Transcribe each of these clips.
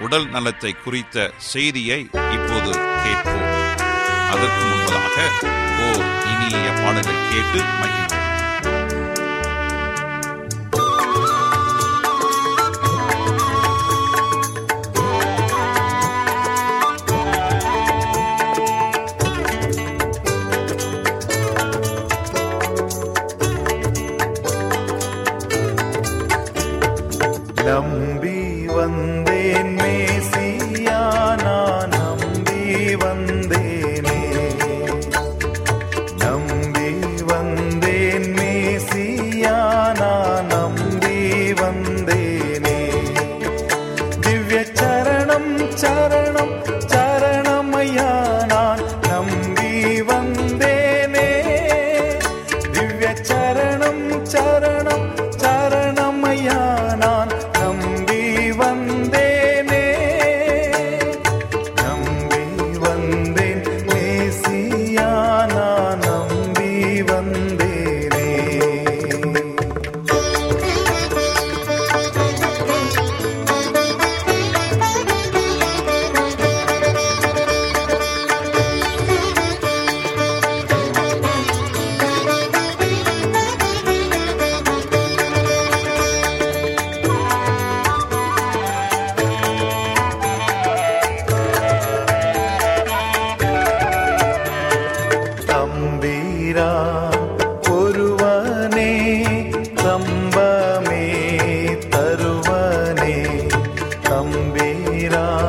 உடல் நலத்தை குறித்த செய்தியை இப்போது கேட்போம். அதற்கு முன்பதாக ஓர் இனிய பாடலை கேட்டு மகிழ்வோம் मेरा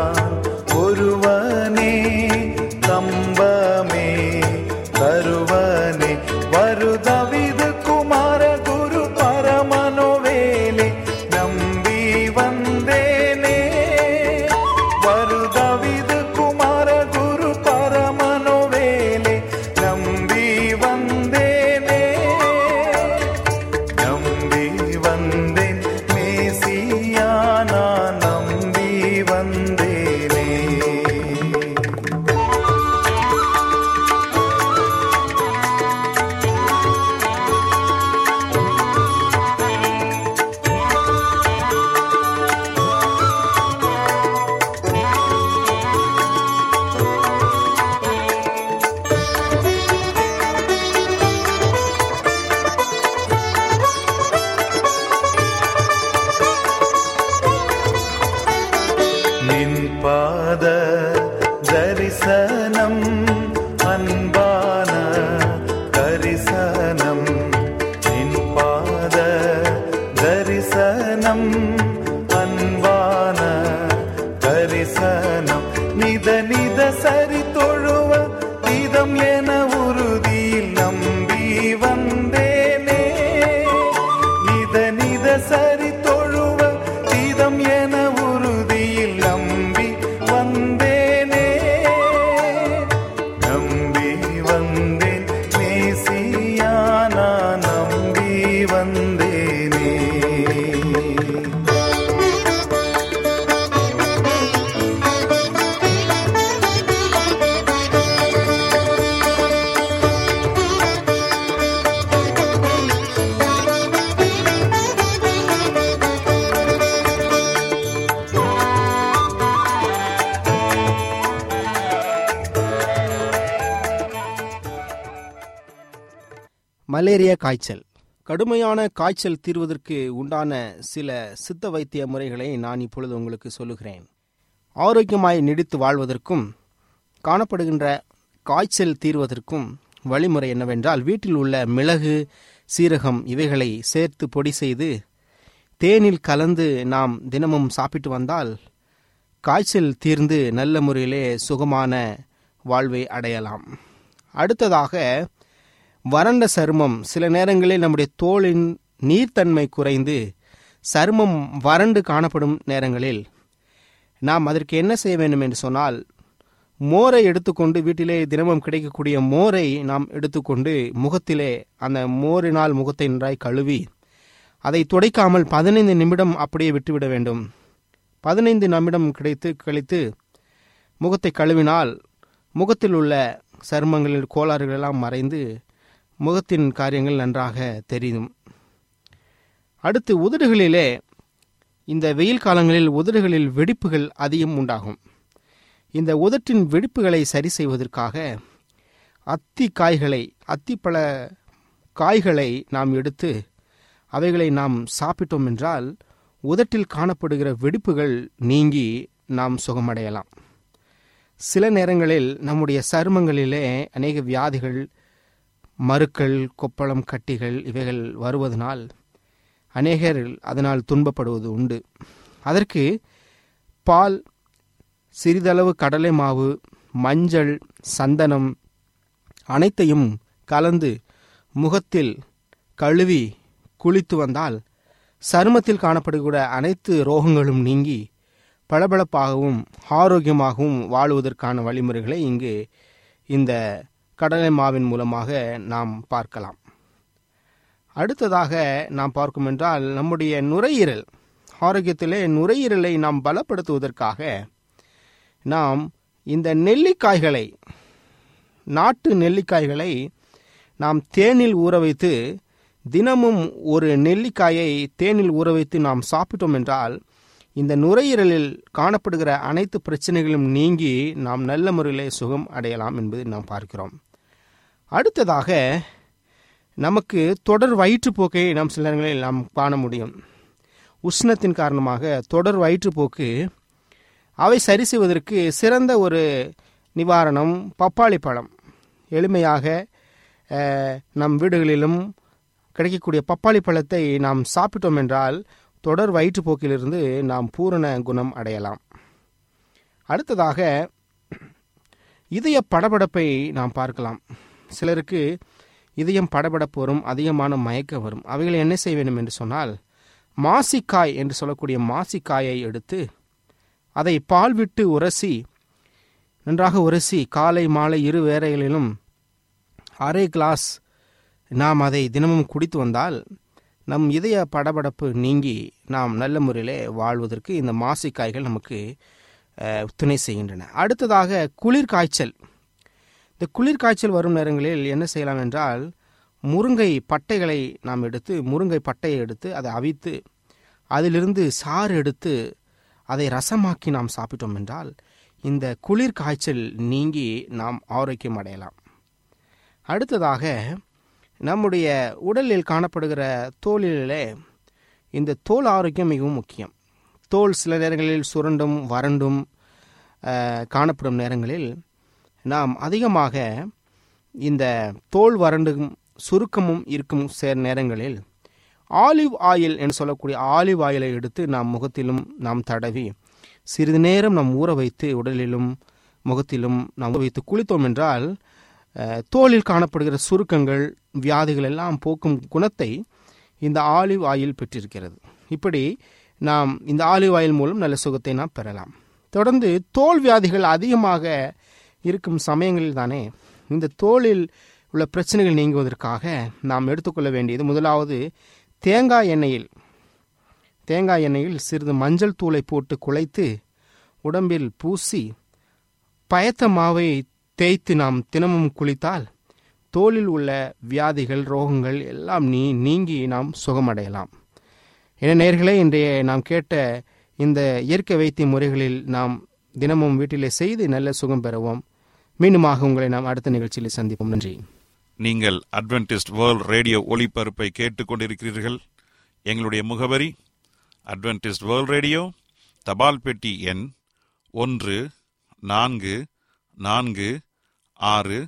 மலேரியா காய்ச்சல். கடுமையான காய்ச்சல் தீர்வதற்கு உண்டான சில சித்த வைத்திய முறைகளை நான் இப்பொழுது உங்களுக்கு சொல்லுகிறேன். ஆரோக்கியமாய் நீடித்து வாழ்வதற்கும் காணப்படுகின்ற காய்ச்சல் தீர்வதற்கும் வழிமுறை என்னவென்றால் வீட்டில் உள்ள மிளகு சீரகம் இவைகளை சேர்த்து பொடி செய்து தேனில் கலந்து நாம் தினமும் சாப்பிட்டு வந்தால் காய்ச்சல் தீர்ந்து நல்ல முறையிலே சுகமான வாழ்வை அடையலாம். அடுத்ததாக வறண்ட சருமம். சில நேரங்களில் நம்முடைய தோலின் நீர்த்தன்மை குறைந்து சருமம் வறண்டு காணப்படும் நேரங்களில் நாம் அதற்கு என்ன செய்ய வேண்டும் என்று சொன்னால் மோரை எடுத்துக்கொண்டு வீட்டிலே தினமும் கிடைக்கக்கூடிய மோரை நாம் எடுத்துக்கொண்டு முகத்திலே அந்த மோரினால் முகத்தை நன்றாய் கழுவி அதை துடைக்காமல் பதினைந்து நிமிடம் அப்படியே விட்டுவிட வேண்டும். பதினைந்து நிமிடம் கிடைத்து கழித்து முகத்தை கழுவினால் முகத்தில் உள்ள சருமங்களில் கோளாறுகள் எல்லாம் மறைந்து முகத்தின் காரியங்கள் நன்றாக தெரியும். அடுத்து உதடுகளிலே இந்த வெயில் காலங்களில் உதடுகளில் வெடிப்புகள் அதிகம் உண்டாகும். இந்த உதட்டின் வெடிப்புகளை சரி செய்வதற்காக அத்தி காய்களை அத்திப்பழ காய்களை நாம் எடுத்து அவைகளை நாம் சாப்பிட்டோம் என்றால் உதட்டில் காணப்படுகிற வெடிப்புகள் நீங்கி நாம் சுகமடையலாம். சில நேரங்களில் நம்முடைய சருமங்களிலே அநேக வியாதிகள் மறுக்கள் கொப்பளம் கட்டிகள் இவைகள் வருவதனால் அநேகர் அதனால் துன்பப்படுவது உண்டு. அதற்கு பால் சிறிதளவு கடலை மாவு மஞ்சள் சந்தனம் அனைத்தையும் கலந்து முகத்தில் கழுவி குளித்து வந்தால் சருமத்தில் காணப்படக்கூடிய அனைத்து ரோகங்களும் நீங்கி பளபளப்பாகவும் ஆரோக்கியமாகவும் வாழுவதற்கான வழிமுறைகளை இங்கு இந்த கடலை மாவின் மூலமாக நாம் பார்க்கலாம். அடுத்ததாக நாம் பார்க்கும் என்றால் நம்முடைய நுரையீரல் ஆரோக்கியத்திலே நுரையீரலை நாம் பலப்படுத்துவதற்காக நாம் இந்த நெல்லிக்காய்களை நாட்டு நெல்லிக்காய்களை நாம் தேனில் ஊற வைத்து தினமும் ஒரு நெல்லிக்காயை தேனில் ஊற வைத்து நாம் சாப்பிட்டோம் என்றால் இந்த நுரையீரலில் காணப்படுகிற அனைத்து பிரச்சனைகளும் நீங்கி நாம் நல்ல முறையிலே சுகம் அடையலாம் என்பதை நாம் பார்க்கிறோம். அடுத்ததாக நமக்கு தொடர் வயிற்றுப்போக்கை நாம் சில நேரங்களில் நாம் காண முடியும். உஷ்ணத்தின் காரணமாக தொடர் வயிற்றுப்போக்கு அவை சரி செய்வதற்கு சிறந்த ஒரு நிவாரணம் பப்பாளி பழம். எளிமையாக நம் வீடுகளிலும் கிடைக்கக்கூடிய பப்பாளி பழத்தை நாம் சாப்பிட்டோம் என்றால் தொடர் வயிற்றுப்போக்கிலிருந்து நாம் பூரண குணம் அடையலாம். அடுத்ததாக இதய படபடப்பை நாம் பார்க்கலாம். சிலருக்கு இதயம் படபடப்பு வரும் அதிகமான மயக்கம் வரும். அவைகளை என்ன செய்ய வேண்டும் என்று சொன்னால் மாசிக்காய் என்று சொல்லக்கூடிய மாசிக்காயை எடுத்து அதை பால் விட்டு உரசி நன்றாக உரசி காலை மாலை இரு வேளைகளிலும் அரை கிளாஸ் நாம் அதை தினமும் குடித்து வந்தால் நம் இதய படபடப்பு நீங்கி நாம் நல்ல முறையிலே வாழ்வதற்கு இந்த மாசிக்காய்கள் நமக்கு துணை செய்கின்றன. அடுத்ததாக குளிர் காய்ச்சல். இந்த குளிர் காய்ச்சல் வரும் நேரங்களில் என்ன செய்யலாம் என்றால் முருங்கை பட்டைகளை நாம் எடுத்து முருங்கை பட்டையை எடுத்து அதை அவித்து அதிலிருந்து சாறு எடுத்து அதை ரசமாக்கி நாம் சாப்பிட்டோம் என்றால் இந்த குளிர் காய்ச்சல் நீங்கி நாம் ஆரோக்கியம் அடையலாம். அடுத்ததாக நம்முடைய உடலில் காணப்படுகிற தோலிலே இந்த தோல் ஆரோக்கியம் மிகவும் முக்கியம். தோல் சில நேரங்களில் சுரண்டும் வறண்டும் காணப்படும் நேரங்களில் நாம் அதிகமாக இந்த தோல் வறண்டும் சுருக்கமும் இருக்கும் சேர் நேரங்களில் ஆலிவ் ஆயில் என்று சொல்லக்கூடிய ஆலிவ் ஆயிலை எடுத்து நாம் முகத்திலும் நாம் தடவி சிறிது நேரம் நாம் ஊற வைத்து உடலிலும் முகத்திலும் நாம் ஊற வைத்து குளித்தோம் என்றால் தோலில் காணப்படுகிற சுருக்கங்கள் வியாதிகள் எல்லாம் போக்கும் குணத்தை இந்த ஆலிவ் ஆயில் பெற்றிருக்கிறது. இப்படி நாம் இந்த ஆலிவ் ஆயில் மூலம் நல்ல சுகத்தை நாம் பெறலாம். தொடர்ந்து தோல் வியாதிகள் அதிகமாக இருக்கும் சமயங்களில் தானே இந்த தோலில் உள்ள பிரச்சனைகள் நீங்குவதற்காக நாம் எடுத்துக்கொள்ள வேண்டியது முதலாவது தேங்காய் எண்ணெயில் தேங்காய் எண்ணெயில் சிறிது மஞ்சள் தூளை போட்டு குழைத்து உடம்பில் பூசி பயத்த மாவை தேய்த்து நாம் தினமும் குளித்தால் தோலில் உள்ள வியாதிகள் ரோகங்கள் எல்லாம் நீ நீங்கி நாம் சுகமடையலாம். என நேர்களே இன்றைய நாம் கேட்ட இந்த இயற்கை வைத்திய முறைகளில் நாம் தினமும் வீட்டிலே செய்து நல்ல சுகம் பெறுவோம். மீண்டுமாக உங்களை நாம் அடுத்த நிகழ்ச்சியில் சந்திப்போம். நன்றி. நீங்கள் அட்வென்டிஸ்ட் வேர்ல்ட் ரேடியோ ஒளிபரப்பை கேட்டுக்கொண்டிருக்கிறீர்கள். எங்களுடைய முகவரி அட்வென்டிஸ்ட் வேர்ல்ட் ரேடியோ தபால் பெட்டி எண் ஒன்று நான்கு நான்கு ஆறு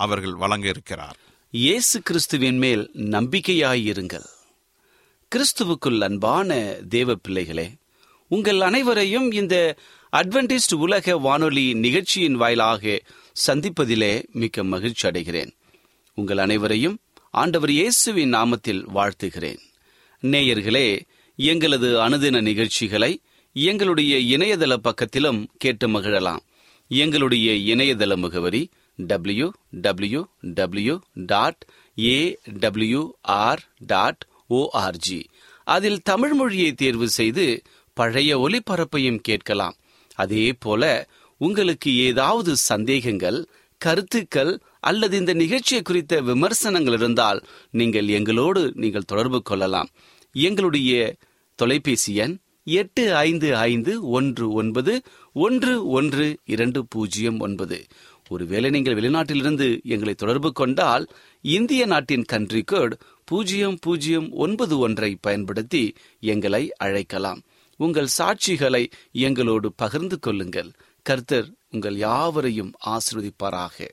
அவர்கள் வழங்க இருக்கிறார் இயேசு கிறிஸ்துவின் மேல் நம்பிக்கையாயிருங்கள். கிறிஸ்துவுக்குள் அன்பான தேவ பிள்ளைகளே உங்கள் அனைவரையும் இந்த அட்வென்டிஸ்ட் உலக வானொலி நிகழ்ச்சியின் வாயிலாக சந்திப்பதிலே மிக்க மகிழ்ச்சி அடைகிறேன். உங்கள் அனைவரையும் ஆண்டவர் இயேசுவின் நாமத்தில் வாழ்த்துகிறேன். நேயர்களே எங்களது அனுதின நிகழ்ச்சிகளை எங்களுடைய இணையதள பக்கத்திலும் கேட்டு மகிழலாம். எங்களுடைய இணையதள முகவரி W W W dot A W R dot O R G அதில் தமிழ் மொழியை தேர்வு செய்து பழைய ஒலிபரப்பையும் கேட்கலாம். அதே போல உங்களுக்கு ஏதாவது சந்தேகங்கள் கருத்துக்கள் அல்லது இந்த நிகழ்ச்சியை குறித்த விமர்சனங்கள் இருந்தால் நீங்கள் எங்களோடு நீங்கள் தொடர்பு கொள்ளலாம். எங்களுடைய தொலைபேசி எண் எட்டு ஐந்து ஐந்து ஒன்று ஒன்பது ஒன்று ஒன்று இரண்டு பூஜ்ஜியம் ஒன்பது. ஒருவேளை நீங்கள் வெளிநாட்டிலிருந்து எங்களை தொடர்பு கொண்டால் இந்திய நாட்டின் கன்ட்ரி கோட் பூஜ்ஜியம் பூஜ்ஜியம் ஒன்பது ஒன்றை பயன்படுத்தி எங்களை அழைக்கலாம். உங்கள் சாட்சிகளை எங்களோடு பகிர்ந்து கொள்ளுங்கள். கர்த்தர் உங்கள் யாவரையும் ஆசிர்வதிப்பாராக.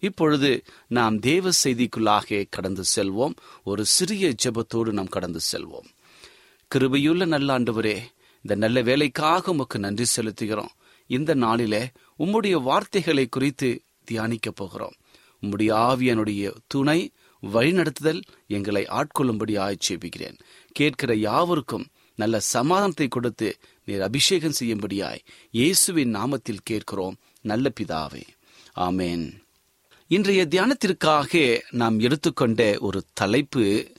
இப்பொழுது நாம் தேவ செய்திக்குள்ளாக கடந்து செல்வோம். ஒரு சிறிய ஜெபத்தோடு நாம் கடந்து செல்வோம். கிருபையுள்ள நல்ல ஆண்டவரே இந்த நல்ல வேலைக்காக உமக்கு நன்றி செலுத்துகிறோம். இந்த நாளிலே உம்முடைய வார்த்தைகளை குறித்து தியானிக்க போகிறோம். உம்முடைய ஆவியனுடைய துணை வழிநடத்துதல் எங்களை ஆட்கொள்ளும்படி ஆட்சேபிக்கிறேன் கேட்கிற யாவருக்கும் நல்ல சமாதானத்தை கொடுத்து நீர் அபிஷேகம் செய்யும்படியாய் இயேசுவின் நாமத்தில் கேட்கிறோம். நல்ல பிதாவே. ஆமேன். இன்றைய தியானத்திற்காக நாம் எடுத்துக்கொண்ட ஒரு தலைப்பு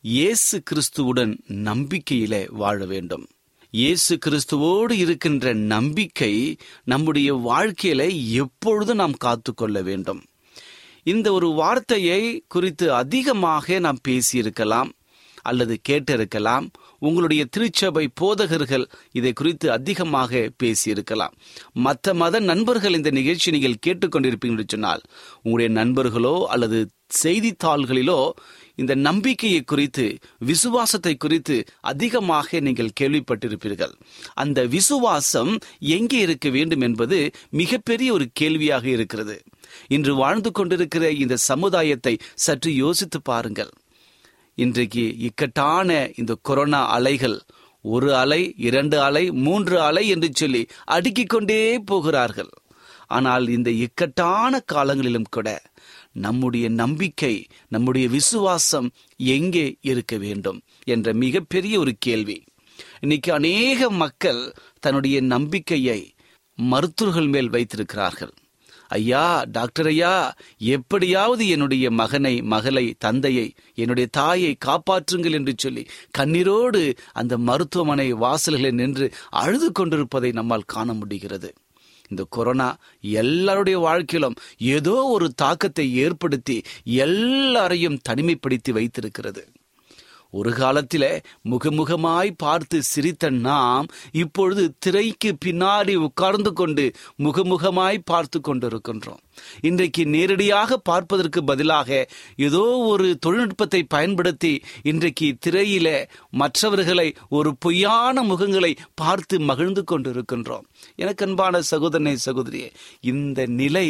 இயேசு கிறிஸ்துவுடன் நம்பிக்கையிலே வாழ வேண்டும். இயேசு கிறிஸ்துவோடு இருக்கின்ற நம்பிக்கை நம்முடைய வாழ்க்கையில எப்பொழுது நாம் காத்து கொள்ள வேண்டும்? இந்த ஒரு வார்த்தையை குறித்து அதிகமாக நாம் பேசியிருக்கலாம் அல்லது கேட்டிருக்கலாம். உங்களுடைய திருச்சபை போதகர்கள் இதை குறித்து அதிகமாக பேசியிருக்கலாம். மற்ற மத நண்பர்கள் இந்த நிகழ்ச்சி நீங்கள் கேட்டுக்கொண்டிருப்பீங்க சொன்னால் உங்களுடைய நண்பர்களோ அல்லது செய்தித்தாள்களிலோ இந்த நம்பிக்கையை குறித்து விசுவாசத்தை குறித்து அதிகமாக நீங்கள் கேள்விப்பட்டிருப்பீர்கள். அந்த விசுவாசம் எங்கே இருக்க வேண்டும் என்பது மிகப்பெரிய ஒரு கேள்வியாக இருக்கிறது. இன்று வாழ்ந்து கொண்டிருக்கிற இந்த சமுதாயத்தை சற்று யோசித்து பாருங்கள். இன்றைக்கு இக்கட்டான இந்த கொரோனா அலைகள் ஒரு அலை இரண்டு அலை மூன்று அலை என்று சொல்லி அடுக்கிக் கொண்டே போகிறார்கள். ஆனால் இந்த இக்கட்டான காலங்களிலும் கூட நம்முடைய நம்பிக்கை நம்முடைய விசுவாசம் எங்கே இருக்க வேண்டும் என்ற மிகப்பெரிய ஒரு கேள்வி. இன்னைக்கு அநேக மக்கள் தன்னுடைய நம்பிக்கையை மருத்துவர்கள் மேல் வைத்திருக்கிறார்கள். ஐயா டாக்டர் ஐயா எப்படியாவது என்னுடைய மகனை மகளை தந்தையை என்னுடைய தாயை காப்பாற்றுங்கள் என்று சொல்லி கண்ணீரோடு அந்த மருத்துவமனை வாசல்களில் நின்று அழுது கொண்டிருப்பதை நம்மால் காண முடிகிறது. இந்த கொரோனா எல்லாருடைய வாழ்க்கையிலும் ஏதோ ஒரு தாக்கத்தை ஏற்படுத்தி எல்லாரையும் தனிமைப்படுத்தி வைத்திருக்கிறது. ஒரு காலத்திலே முகமுகமாய் பார்த்து சிரித்த நாம் இப்பொழுது திரைக்கு பின்னாடி உட்கார்ந்து கொண்டு முகமுகமாய் பார்த்து கொண்டிருக்கின்றோம். இன்றைக்கு நேரடியாக பார்ப்பதற்கு பதிலாக ஏதோ ஒரு தொழில்நுட்பத்தை பயன்படுத்தி இன்றைக்கு திரையில மற்றவர்களை ஒரு பொய்யான முகங்களை பார்த்து மகிழ்ந்து கொண்டிருக்கின்றோம். எனக்கு அன்பான சகோதரனை சகோதரியே இந்த நிலை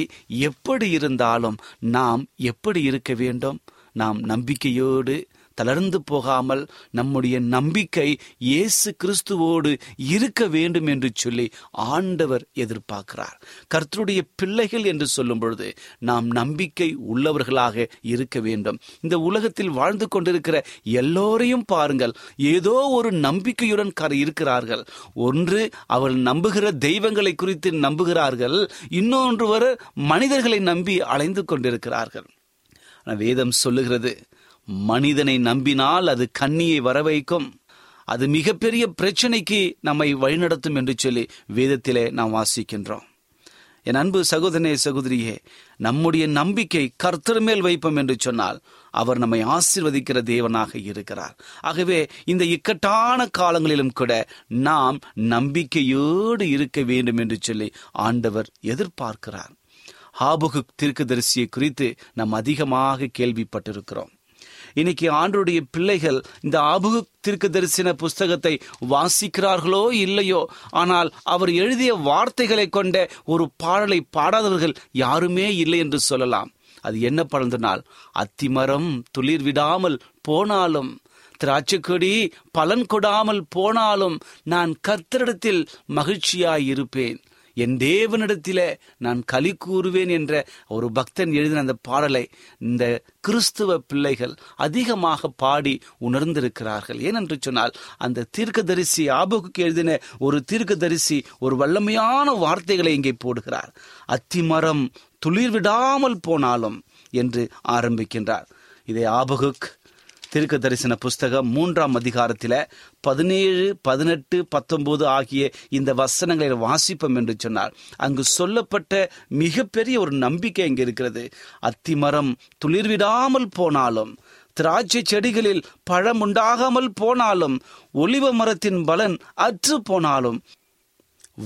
எப்படி இருந்தாலும் நாம் எப்படி இருக்க வேண்டும்? நாம் நம்பிக்கையோடு தளர்ந்து போகாமல் நம்முடைய நம்பிக்கை இயேசு கிறிஸ்துவோடு இருக்க வேண்டும் என்று சொல்லி ஆண்டவர் எதிர்பார்க்கிறார். கர்த்தருடைய பிள்ளைகள் என்று சொல்லும் பொழுது நாம் நம்பிக்கை உள்ளவர்களாக இருக்க வேண்டும். இந்த உலகத்தில் வாழ்ந்து கொண்டிருக்கிற எல்லோரையும் பாருங்கள். ஏதோ ஒரு நம்பிக்கையுடன் கர இருக்கிறார்கள். ஒன்று அவர் நம்புகிற தெய்வங்களை குறித்து நம்புகிறார்கள். இன்னொன்று வர மனிதர்களை நம்பி அலைந்து கொண்டிருக்கிறார்கள். வேதம் சொல்லுகிறது மனிதனை நம்பினால் அது கண்ணியை வரவைக்கும். அது மிகப்பெரிய பிரச்சனைக்கு நம்மை வழிநடத்தும் என்று சொல்லி வேதத்திலே நாம் வாசிக்கின்றோம். என் அன்பு சகோதரனே சகோதரியே நம்முடைய நம்பிக்கை கர்த்தர் மேல் வைப்போம் என்று சொன்னால் அவர் நம்மை ஆசிர்வதிக்கிற தேவனாக இருக்கிறார். ஆகவே இந்த இக்கட்டான காலங்களிலும் கூட நாம் நம்பிக்கையோடு இருக்க வேண்டும் என்று சொல்லி ஆண்டவர் எதிர்பார்க்கிறார். ஹாபுகு தீர்க்கதரிசியை குறித்து நாம் அதிகமாக கேள்விப்பட்டிருக்கிறோம். இன்னைக்கு ஆண்டருடைய பிள்ளைகள் இந்த ஆபுகு தீர்க்க தரிசன புஸ்தகத்தை வாசிக்கிறார்களோ இல்லையோ? ஆனால் அவர் எழுதிய வார்த்தைகளை கொண்ட ஒரு பாடலை பாடாதவர்கள் யாருமே இல்லை என்று சொல்லலாம். அது என்ன பலந்தனால் அத்திமரம் துளிர் விடாமல் போனாலும் திராட்சைக்கொடி பலன் கொடாமல் போனாலும் நான் கர்த்தரிடத்தில் மகிழ்ச்சியாயிருப்பேன் என் தேவனிடத்தில் நான் களி கூறுவேன் என்ற ஒரு பக்தன் எழுதின அந்த பாடலை இந்த கிறிஸ்துவ பிள்ளைகள் அதிகமாக பாடி உணர்ந்திருக்கிறார்கள். ஏனென்று சொன்னால் அந்த தீர்க்கதரிசி ஆபகுக்கு எழுதின ஒரு தீர்க்கதரிசி ஒரு வல்லமையான வார்த்தைகளை இங்கே போடுகிறார். அத்திமரம் துளிர் விடாமல் போனாலும் என்று ஆரம்பிக்கின்றார். இதை ஆபகுக் தீர்க்க தரிசன புஸ்தகம் மூன்றாம் அதிகாரத்தில் பதினேழு பதினெட்டு பத்தொன்பது ஆகிய இந்த வசனங்களை வாசிப்போம் என்று சொன்னார். அங்கு சொல்லப்பட்ட மிகப்பெரிய ஒரு நம்பிக்கை இங்கே இருக்கிறது. அத்திமரம் துளிர்விடாமல் போனாலும் திராட்சை செடிகளில் பழம் உண்டாகாமல் போனாலும் ஒலிவ மரத்தின் பலன் அற்று போனாலும்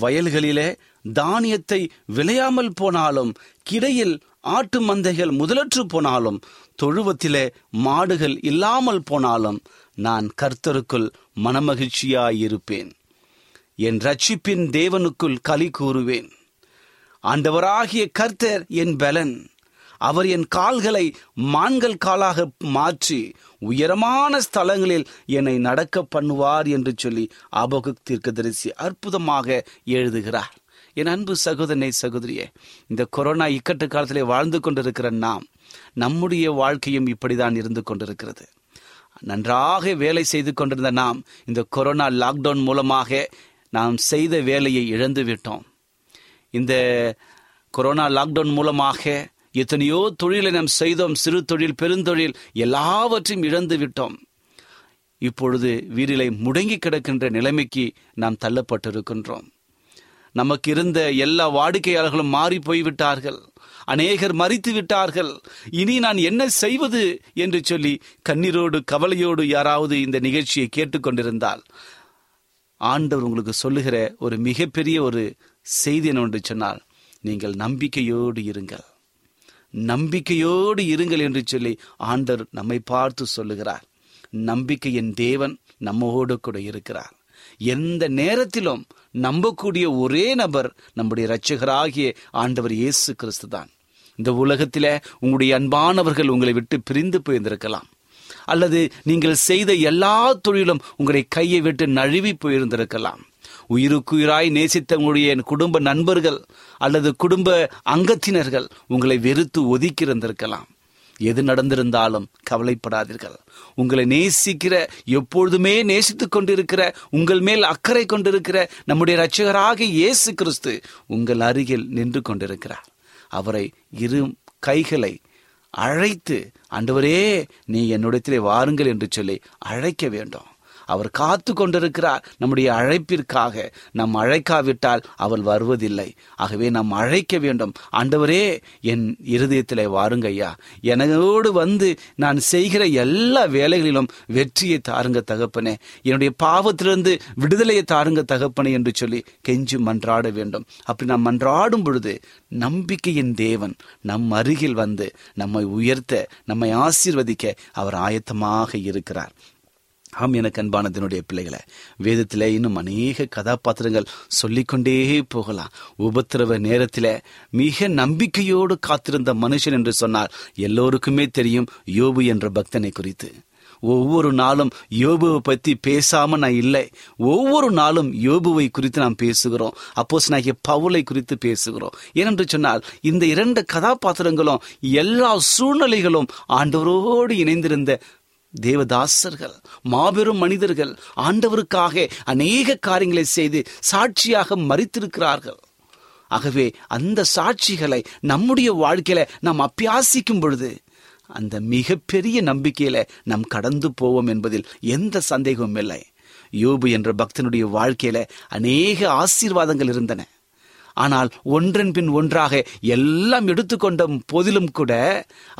வயல்களிலே தானியத்தை விளையாமல் போனாலும் கிடையில் ஆட்டு மந்தைகள் முதலற்று போனாலும் தொழுவத்திலே மாடுகள் இல்லாமல் போனாலும் நான் கர்த்தருக்குள் மனமகிழ்ச்சியாயிருப்பேன். என் ரட்சிப்பின் தேவனுக்குள் களி கூறுவேன். ஆண்டவராகிய கர்த்தர் என் பலன். அவர் என் கால்களை மான்கள் காலாக மாற்றி உயரமான ஸ்தலங்களில் என்னை நடக்க பண்ணுவார் என்று சொல்லி ஆபகு தீர்க்கதரிசி அற்புதமாக எழுதுகிறார். என் அன்பு சகோதரனை சகோதரியே இந்த கொரோனா இக்கட்டு காலத்திலே வாழ்ந்து கொண்டிருக்கிற நாம் நம்முடைய வாழ்க்கையும் இப்படிதான் இருந்து கொண்டிருக்கிறது. நன்றாக வேலை செய்து கொண்டிருந்த நாம் இந்த கொரோனா லாக்டவுன் மூலமாக நாம் செய்த வேலையை இழந்து விட்டோம். இந்த கொரோனா லாக்டவுன் மூலமாக எத்தனையோ தொழிலை நாம் செய்தோம் சிறு தொழில் பெருந்தொழில் எல்லாவற்றையும் இழந்து விட்டோம். இப்பொழுது வீரிலை முடங்கி கிடக்கின்ற நிலைமைக்கு நாம் தள்ளப்பட்டிருக்கின்றோம். நமக்கு இருந்த எல்லா வாடிக்கையாளர்களும் மாறி போய்விட்டார்கள். அநேகர் மறித்து விட்டார்கள். இனி நான் என்ன செய்வது என்று சொல்லி கண்ணீரோடு கவலையோடு யாராவது இந்த நிகழ்ச்சியை கேட்டுக்கொண்டிருந்தால் ஆண்டவர் உங்களுக்கு சொல்லுகிற ஒரு மிகப்பெரிய ஒரு செய்தி ஒன்று சொன்னால் நீங்கள் நம்பிக்கையோடு இருங்கள். நம்பிக்கையோடு இருங்கள் என்று சொல்லி ஆண்டவர் நம்மை பார்த்து சொல்லுகிறார். நம்பிக்கையின் தேவன் நம்மோடு கூட இருக்கிறார். எந்த நேரத்திலும் நம்பக்கூடிய ஒரே நபர் நம்முடைய இரட்சகராகிய ஆண்டவர் இயேசு கிறிஸ்து தான் இந்த உலகத்தில் உங்களுடைய அன்பானவர்கள் உங்களை விட்டு பிரிந்து போயிருந்திருக்கலாம். அல்லது நீங்கள் செய்த எல்லா தொழிலும் உங்களை கையை விட்டு நழுவி போயிருந்திருக்கலாம். உயிருக்குயிராய் நேசித்த உங்களுடைய குடும்ப நண்பர்கள் அல்லது குடும்ப அங்கத்தினர்கள் உங்களை வெறுத்து ஒதுக்கி இருந்திருக்கலாம் எது நடந்திருந்தாலும் கவலைப்படாதீர்கள். உங்களை நேசிக்கிற எப்பொழுதுமே நேசித்துக் கொண்டிருக்கிற உங்கள் மேல் அக்கறை கொண்டிருக்கிற நம்முடைய இரட்சகராக இயேசு கிறிஸ்து உங்கள் அருகில் நின்று கொண்டிருக்கிறார். அவரை இரு கைகளை அழைத்து அண்டவரே நீ என்னிடத்திலே வாருங்கள் என்று சொல்லி அழைக்க வேண்டும். அவர் காத்து கொண்டிருக்கிறார். நம்முடைய அழைப்பிற்காக நாம் அழைக்காவிட்டால் அவள் வருவதில்லை. ஆகவே நாம் அழைக்க வேண்டும். ஆண்டவரே என் இருதயத்திலே வாருங்க ஐயா எனோடு வந்து நான் செய்கிற எல்லா வேலைகளிலும் வெற்றியை தாருங்க தகப்பனே. என்னுடைய பாவத்திலிருந்து விடுதலையை தாருங்க தகப்பனே என்று சொல்லி கெஞ்சி மன்றாட வேண்டும். அப்படி நாம் மன்றாடும் பொழுது நம்பிக்கையின் தேவன் நம் அருகில் வந்து நம்மை உயர்த்த நம்மை ஆசீர்வதிக்க அவர் ஆயத்தமாக இருக்கிறார். ஆம் எனக்கு அன்பானதனுடைய பிள்ளைகளை வேதத்தில் இன்னும் அநேக கதாபாத்திரங்கள் சொல்லிக்கொண்டே போகலாம். உபத்திரவ நேரத்தில் மிக நம்பிக்கையோடு காத்திருந்த மனுஷன் என்று சொன்னார் எல்லோருக்குமே தெரியும் யோபு என்ற பக்தனை குறித்து. ஒவ்வொரு நாளும் யோபுவை பற்றி பேசாம நான் இல்லை. ஒவ்வொரு நாளும் யோபுவை குறித்து நாம் பேசுகிறோம். அப்போஸ் நாகிய பவுலை குறித்து பேசுகிறோம். ஏனென்று சொன்னால் இந்த இரண்டு கதாபாத்திரங்களும் எல்லா சூழ்நிலைகளும் ஆண்டவரோடு இணைந்திருந்த தேவதாசர்கள் மாபெரும் மனிதர்கள் ஆண்டவருக்காக அநேக காரியங்களை செய்து சாட்சியாக மறித்திருக்கிறார்கள். ஆகவே அந்த சாட்சிகளை நம்முடைய வாழ்க்கையில நாம் அப்பியாசிக்கும் பொழுது அந்த மிகப்பெரிய நம்பிக்கையில நாம் கடந்து போவோம் என்பதில் எந்த சந்தேகமும் இல்லை. யோபு என்ற பக்தனுடைய வாழ்க்கையில அநேக ஆசீர்வாதங்கள் இருந்தன. ஆனால் ஒன்றன் பின் ஒன்றாக எல்லாம் எடுத்துக்கொண்ட போதிலும் கூட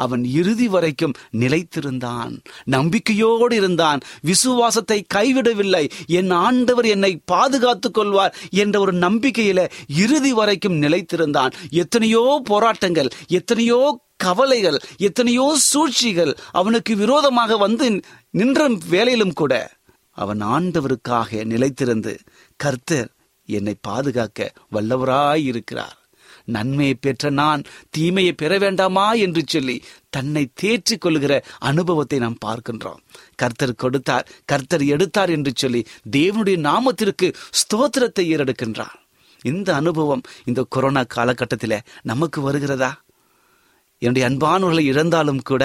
அவன் இறுதி வரைக்கும் நிலைத்திருந்தான். நம்பிக்கையோடு இருந்தான். விசுவாசத்தை கைவிடவில்லை. என் ஆண்டவர் என்னை பாதுகாத்துக் கொள்வார் என்ற ஒரு நம்பிக்கையில இறுதி வரைக்கும் நிலைத்திருந்தான். எத்தனையோ போராட்டங்கள் எத்தனையோ கவலைகள் எத்தனையோ சூழ்ச்சிகள் அவனுக்கு விரோதமாக வந்து நின்ற வேலையிலும் கூட அவன் ஆண்டவருக்காக நிலைத்திருந்து கர்த்தர் என்னை பாதுகாக்க வல்லவராய் இருக்கிறார். நன்மையை பெற்ற நான் தீமையை பெற வேண்டாமா என்று சொல்லி தன்னை தேற்றிக் கொள்கிற அனுபவத்தை நாம் பார்க்கின்றோம். கர்த்தர் கொடுத்தார் கர்த்தர் எடுத்தார் என்று சொல்லி தேவனுடைய நாமத்திற்கு ஸ்தோத்திரத்தை ஏறெடுக்கின்றார். இந்த அனுபவம் இந்த கொரோனா காலகட்டத்தில் நமக்கு வருகிறதா? என்னுடைய அன்பானவர்களை இழந்தாலும் கூட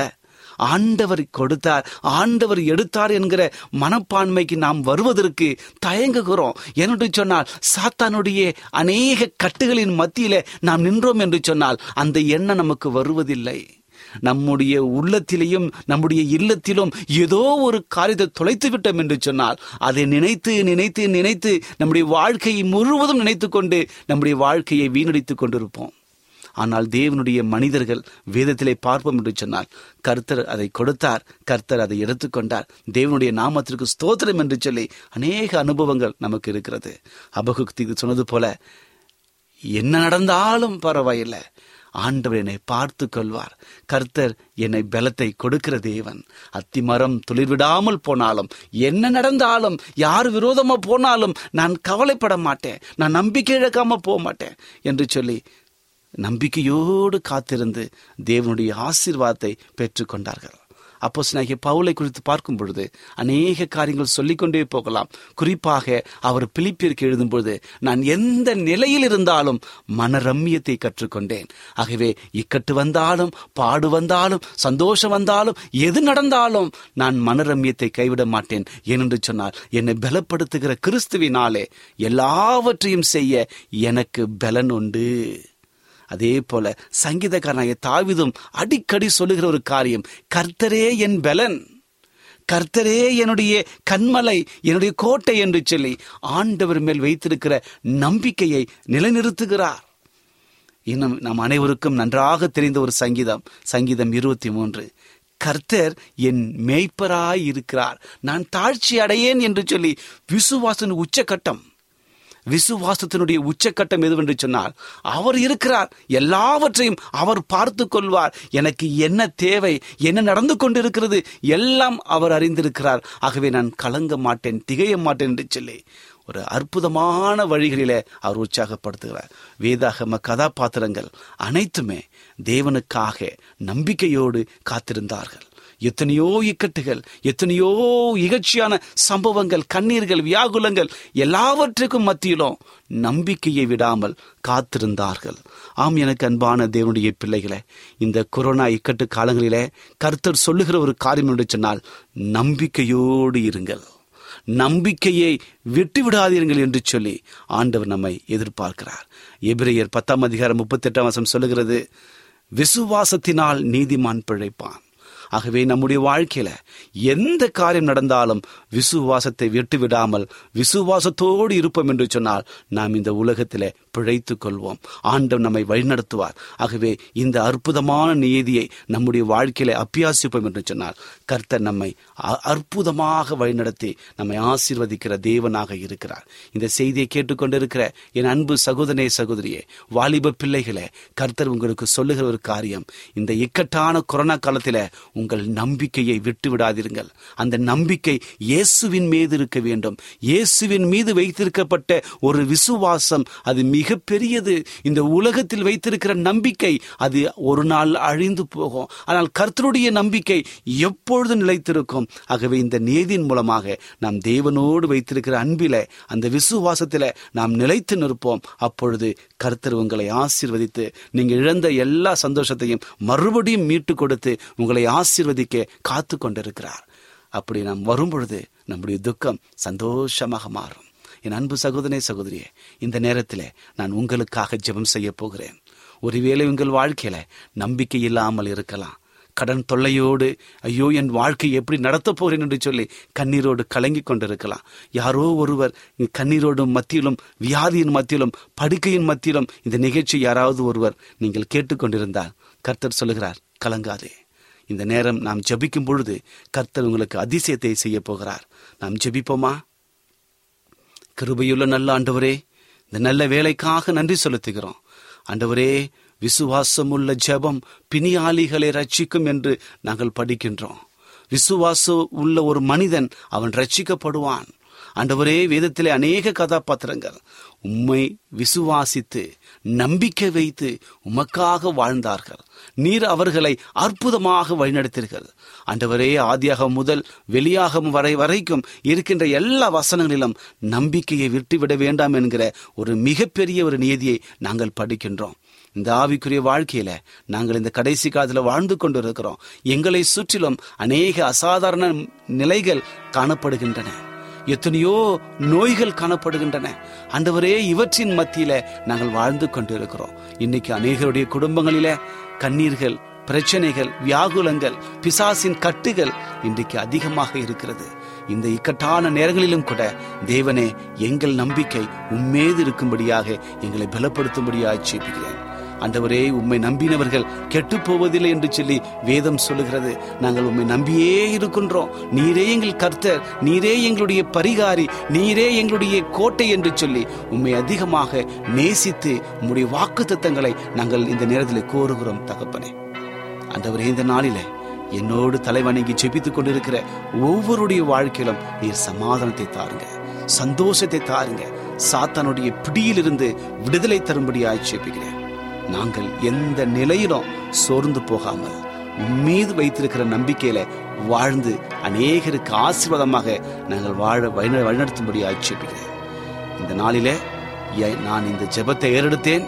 ஆண்டவர் கொடுத்தார் ஆண்டவர் எடுத்தார் என்கிற மனப்பான்மைக்கு நாம் வருவதற்கு தயங்குகிறோம். என்று சொன்னால் சாத்தானுடைய அநேக கட்டுகளின் மத்தியில நாம் நின்றோம் என்று சொன்னால் அந்த எண்ணம் நமக்கு வருவதில்லை. நம்முடைய உள்ளத்திலேயும் நம்முடைய இல்லத்திலும் ஏதோ ஒரு காரியத்தை தொலைத்து விட்டோம் என்று சொன்னால் அதை நினைத்து நினைத்து நினைத்து நம்முடைய வாழ்க்கையை முழுவதும் நினைத்து கொண்டு நம்முடைய வாழ்க்கையை வீணடித்துக் கொண்டிருப்போம். ஆனால் தேவனுடைய மனிதர்கள் வேதத்திலே பார்ப்போம் என்று சொன்னால் கர்த்தர் அதை கொடுத்தார் கர்த்தர் அதை எடுத்துக்கொண்டார். தேவனுடைய நாமத்திற்கு ஸ்தோத்திரம் என்று சொல்லி அநேக அனுபவங்கள் நமக்கு இருக்கிறது. அபகுக்திக்கு சொன்னது போல என்ன நடந்தாலும் பரவாயில்லை. ஆண்டவர் என்னை பார்த்து கொள்வார். கர்த்தர் என்னை பலத்தை கொடுக்கிற தேவன். அத்திமரம் துளிர்விடாமல் போனாலும் என்ன நடந்தாலும் யார் விரோதமா போனாலும் நான் கவலைப்பட மாட்டேன். நான் நம்பிக்கை இழக்காம போக மாட்டேன் என்று சொல்லி நம்பிக்கையோடு காத்திருந்து தேவனுடைய ஆசீர்வாதத்தை பெற்றுக்கொண்டார்கள். அப்போ சினாகிய பவுலை குறித்து பார்க்கும் பொழுது அநேக காரியங்கள் சொல்லிக்கொண்டே போகலாம். குறிப்பாக அவர் பிலிப்பிற்கு எழுதும் பொழுது நான் எந்த நிலையில் இருந்தாலும் மனரம்யத்தை கற்றுக்கொண்டேன். ஆகவே இக்கட்டு வந்தாலும் பாடு வந்தாலும் சந்தோஷம் வந்தாலும் எது நடந்தாலும் நான் மனரம்யத்தை கைவிட மாட்டேன். ஏனென்று சொன்னால் என்னை பலப்படுத்துகிற கிறிஸ்துவினாலே எல்லாவற்றையும் செய்ய எனக்கு பலன் உண்டு. அதே போல சங்கீதக்காரனாய தாவிதும் அடிக்கடி சொல்லுகிற ஒரு காரியம் கர்த்தரே என் பலன். கர்த்தரே என்னுடைய கண்மலை என்னுடைய கோட்டை என்று சொல்லி ஆண்டவர் மேல் வைத்திருக்கிற நம்பிக்கையை நிலைநிறுத்துகிறார். இன்னும் நம் அனைவருக்கும் நன்றாக தெரிந்த ஒரு சங்கீதம் சங்கீதம் இருபத்தி மூன்று கர்த்தர் என் மேய்ப்பராய் இருக்கிறார் நான் தாழ்ச்சி அடையேன் என்று சொல்லி விசுவாசன் உச்சக்கட்டம். விசுவாசத்தினுடைய உச்சக்கட்டம் எதுவென்று சொன்னால் அவர் இருக்கிறார். எல்லாவற்றையும் அவர் பார்த்து கொள்வார். எனக்கு என்ன தேவை? என்ன நடந்து கொண்டிருக்கிறது? எல்லாம் அவர் அறிந்திருக்கிறார். ஆகவே நான் கலங்க மாட்டேன் திகைய மாட்டேன் என்று சொல்லி ஒரு அற்புதமான வழிகளிலே அவர் உற்சாகப்படுத்துகிறார். வேதாகம கதாபாத்திரங்கள் அனைத்துமே தேவனுக்காக நம்பிக்கையோடு காத்திருந்தார்கள். எத்தனையோ இக்கட்டுகள் எத்தனையோ இகழ்ச்சியான சம்பவங்கள் கண்ணீர்கள் வியாகுலங்கள் எல்லாவற்றுக்கும் மத்தியிலும் நம்பிக்கையை விடாமல் காத்திருந்தார்கள். ஆம் எனக்கு அன்பான தேவனுடைய பிள்ளைகளே இந்த கொரோனா இக்கட்டு காலங்களிலே கர்த்தர் சொல்லுகிற ஒரு காரியம் என்று சொன்னால் நம்பிக்கையோடு இருங்கள். நம்பிக்கையை விட்டு விடாதீர்கள் என்று சொல்லி ஆண்டவர் நம்மை எதிர்பார்க்கிறார். எபிரேயர் பத்தாம் அதிகாரம் முப்பத்தி எட்டாம் வசம் சொல்லுகிறது விசுவாசத்தினால் நீதிமான் பிழைப்பான். ஆகவே நம்முடைய வாழ்க்கையில எந்த காரியம் நடந்தாலும் விசுவாசத்தை விட்டு விடாமல் விசுவாசத்தோடு இருப்போம் என்று சொன்னால் நாம் இந்த உலகத்திலே பிழைத்துக் கொள்வோம். ஆண்டவர் நம்மை வழிநடத்துவார். ஆகவே இந்த அற்புதமான நியதியை நம்முடைய வாழ்க்கையில அப்பியாசிப்போம் என்று சொன்னால் கர்த்தர் நம்மை அற்புதமாக வழிநடத்தி நம்மை ஆசீர்வதிக்கிற தேவனாக இருக்கிறார். இந்த செய்தியை கேட்டுக்கொண்டிருக்கிற என் அன்பு சகோதரே சகோதரியே வாலிப பிள்ளைகளே கர்த்தர் உங்களுக்கு சொல்லுகிற ஒரு காரியம் இந்த இக்கட்டான கொரோனா காலத்தில உங்கள் நம்பிக்கையை விட்டு விடாதீர்கள். அந்த நம்பிக்கை இயேசுவின் மீது இருக்க வேண்டும். இயேசுவின் மீது வைத்திருக்கப்பட்ட ஒரு விசுவாசம் அது மிக பெரியது இந்த உலகத்தில் வைத்திருக்கிற நம்பிக்கை அது ஒரு நாள் அழிந்து போகும். ஆனால் கர்த்தருடைய நம்பிக்கை எப்பொழுது நிலைத்திருக்கும். ஆகவே இந்த நீதியின் மூலமாக நாம் தேவனோடு வைத்திருக்கிற அன்பில அந்த விசுவாசத்தில் நாம் நிலைத்து நிற்போம். அப்பொழுது கர்த்தர் உங்களை ஆசீர்வதித்து நீங்க இழந்த எல்லா சந்தோஷத்தையும் மறுபடியும் மீட்டு கொடுத்து உங்களை ஆசீர்வதிக்க காத்து கொண்டிருக்கிறார். அப்படி நாம் வரும்பொழுது நம்முடைய துக்கம் சந்தோஷமாக மாறும். என் அன்பு சகோதரே சகோதரியே இந்த நேரத்தில் நான் உங்களுக்காக ஜெபம் செய்ய போகிறேன். ஒருவேளை உங்கள் வாழ்க்கையில நம்பிக்கை இல்லாமல் இருக்கலாம். கடன் தொல்லையோடு ஐயோ என் வாழ்க்கை எப்படி நடத்தப் போகிறேன் என்று சொல்லி கண்ணீரோடு கலங்கி கொண்டிருக்கலாம். யாரோ ஒருவர் கண்ணீரோடும் மத்தியிலும் வியாதியின் மத்தியிலும் படுக்கையின் மத்தியிலும் இந்த நிகழ்ச்சி யாராவது ஒருவர் நீங்கள் கேட்டுக்கொண்டிருந்தால் கர்த்தர் சொல்லுகிறார் கலங்காதே. இந்த நேரம் நாம் ஜபிக்கும் பொழுது கர்த்தர் உங்களுக்கு அதிசயத்தை செய்ய போகிறார். நாம் ஜெபிப்போமா? கிருபையுள்ள நல்ல ஆண்டவரே இந்த நல்ல வேலைக்காக நன்றி செலுத்துகிறோம். ஆண்டவரே விசுவாசம் உள்ள ஜெபம் பிணியாளிகளை ரட்சிக்கும் என்று நாங்கள் படிக்கின்றோம். விசுவாசம் உள்ள ஒரு மனிதன் அவன் ரட்சிக்கப்படுவான் ஆண்டவரே வேதத்திலே அநேக கதாபாத்திரங்கள் உம்மை விசுவாசித்து நம்பிக்கை வைத்து உமக்காக வாழ்ந்தார்கள். நீர் அவர்களை அற்புதமாக வழிநடத்தீர்கள். ஆண்டவரே ஆதியாக முதல் வெளியாகம் வரை வரைக்கும் இருக்கின்ற எல்லா வசனங்களிலும் நம்பிக்கையை விட்டுவிட வேண்டாம் என்கிற ஒரு மிகப்பெரிய ஒரு நீதியை நாங்கள் படிக்கின்றோம். இந்த ஆவிக்குரிய வாழ்க்கையில நாங்கள் இந்த கடைசி காலத்தில் வாழ்ந்து கொண்டு இருக்கிறோம் எங்களை சுற்றிலும் அநேக அசாதாரண நிலைகள் காணப்படுகின்றன. எத்தனையோ நோய்கள் காணப்படுகின்றன. அந்தவரே இவற்றின் மத்தியில நாங்கள் வாழ்ந்து கொண்டிருக்கிறோம். இன்னைக்கு அநேகருடைய குடும்பங்களில கண்ணீர்கள் பிரச்சனைகள் வியாகுலங்கள் பிசாசின் கட்டுகள் இன்றைக்கு அதிகமாக இருக்கிறது. இந்த இக்கட்டான நேரங்களிலும் கூட தேவனே எங்கள் நம்பிக்கை உம்மேது இருக்கும்படியாக எங்களை பலப்படுத்தும்படியாக ஜெபிக்கிறேன். அந்தவரே உம்மை நம்பினவர்கள் கெட்டு போவதில்லை என்று சொல்லி வேதம் சொல்லுகிறது. நாங்கள் உம்மை நம்பியே இருக்கின்றோம். நீரே எங்கள் கர்த்தர் நீரே எங்களுடைய பரிகாரி நீரே எங்களுடைய கோட்டை என்று சொல்லி உம்மை அதிகமாக நேசித்து உம்முடைய வாக்கு தத்தங்களை நாங்கள் இந்த நேரத்தில் கோருகிறோம் தகப்பனே. ஆண்டவரே இந்த நாளில என்னோடு தலைவணங்கி ஜெபித்துக் கொண்டிருக்கிற ஒவ்வொருடைய வாழ்க்கையிலும் நீர் சமாதானத்தை தாருங்க சந்தோஷத்தை தாருங்க. சாத்தானுடைய பிடியிலிருந்து விடுதலை தரும்படியாய் ஜெபிக்கிறேன். நாங்கள் எந்த நிலையிலும் சோர்ந்து போகாமல் மீது வைத்திருக்கிற நம்பிக்கையில வாழ்ந்து அநேகருக்கு ஆசீர்வாதமாக நாங்கள் வாழ வழி வழிநடத்தும்படி ஆட்சேபிக்கிறேன் இந்த நாளிலே நான் இந்த ஜெபத்தை ஏறெடுத்தேன்.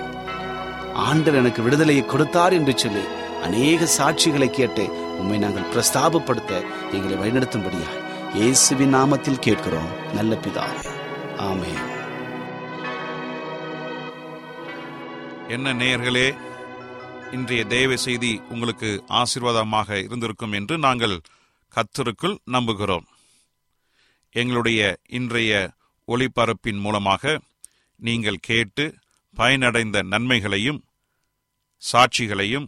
ஆண்டவர் எனக்கு விடுதலையை கொடுத்தார் என்று சொல்லி அநேக சாட்சிகளை கேட்டு உண்மை நாங்கள் பிரஸ்தாபப்படுத்த எங்களை வழிநடத்தும்படியா? இயேசுவின் நாமத்தில் கேட்கிறோம் நல்ல பிதாவே. ஆமே என்ன நேயர்களே இன்றைய தேவ செய்தி உங்களுக்கு ஆசீர்வாதமாக இருந்திருக்கும் என்று நாங்கள் கத்தருக்குள் நம்புகிறோம். எங்களுடைய இன்றைய ஒளிபரப்பின் மூலமாக நீங்கள் கேட்டு பயனடைந்த நன்மைகளையும் சாட்சிகளையும்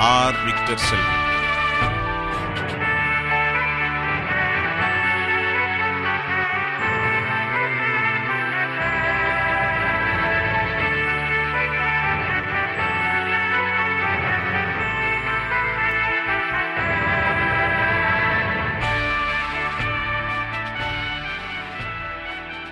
R. Victor Selvi.